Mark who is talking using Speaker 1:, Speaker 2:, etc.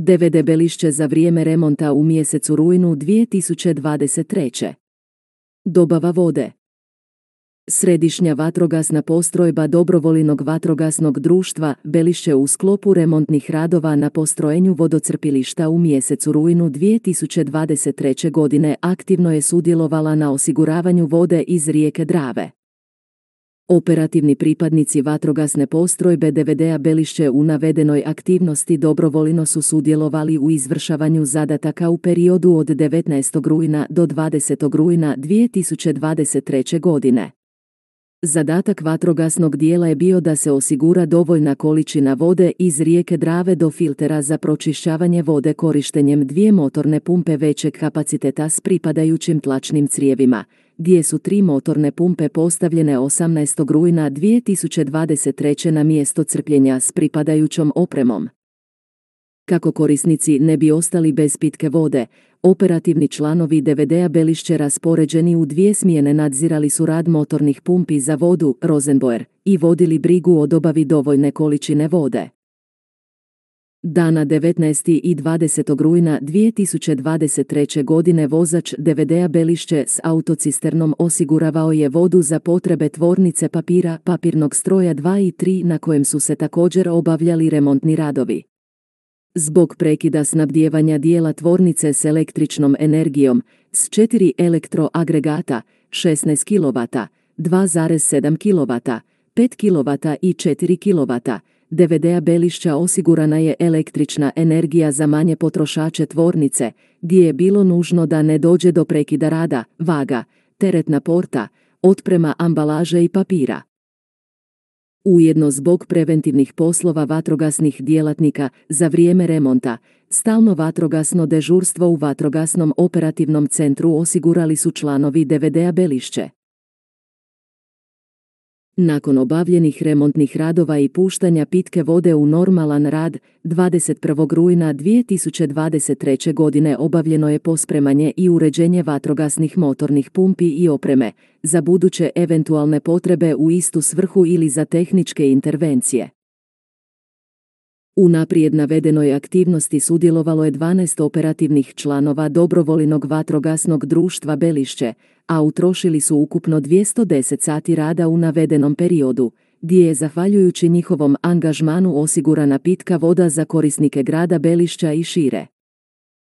Speaker 1: DVD Belišće za vrijeme remonta u mjesecu rujnu 2023. Dobava vode Središnja vatrogasna postrojba Dobrovolinog vatrogasnog društva Belišće u sklopu remontnih radova na postrojenju vodocrpilišta u mjesecu rujnu 2023. godine aktivno je sudjelovala na osiguravanju vode iz rijeke Drave. Operativni pripadnici vatrogasne postrojbe DVD-a Belišće u navedenoj aktivnosti dobrovoljno su sudjelovali u izvršavanju zadataka u periodu od 19. rujna do 20. rujna 2023. godine. Zadatak vatrogasnog dijela je bio da se osigura dovoljna količina vode iz rijeke Drave do filtera za pročišćavanje vode korištenjem dvije motorne pumpe većeg kapaciteta s pripadajućim tlačnim crijevima, gdje su tri motorne pumpe postavljene 18. rujna 2023. na mjesto crpljenja s pripadajućom opremom. Kako korisnici ne bi ostali bez pitke vode, operativni članovi DVD-a Belišće raspoređeni u dvije smjene nadzirali su rad motornih pumpi za vodu Rosenboer i vodili brigu o dobavi dovoljne količine vode. Dana 19. i 20. rujna 2023. godine vozač DVD-a Belišće s autocisternom osiguravao je vodu za potrebe tvornice papira papirnog stroja 2 i 3 na kojem su se također obavljali remontni radovi. Zbog prekida snabdijevanja dijela tvornice s električnom energijom, s 4 elektroagregata, 16 kW, 2,7 kW, 5 kW i 4 kW, DVD-a Belišća osigurana je električna energija za manje potrošače tvornice, gdje je bilo nužno da ne dođe do prekida rada, vaga, teretna porta, otprema ambalaže i papira. Ujedno zbog preventivnih poslova vatrogasnih djelatnika za vrijeme remonta, stalno vatrogasno dežurstvo u vatrogasnom operativnom centru osigurali su članovi DVD-a Belišće. Nakon obavljenih remontnih radova i puštanja pitke vode u normalan rad, 21. rujna 2023. godine obavljeno je pospremanje i uređenje vatrogasnih motornih pumpi i opreme, za buduće eventualne potrebe u istu svrhu ili za tehničke intervencije. U naprijed navedenoj aktivnosti sudjelovalo je 12 operativnih članova dobrovolinog vatrogasnog društva Belišće, a utrošili su ukupno 210 sati rada u navedenom periodu, gdje je zahvaljujući njihovom angažmanu osigurana pitka voda za korisnike grada Belišća i šire.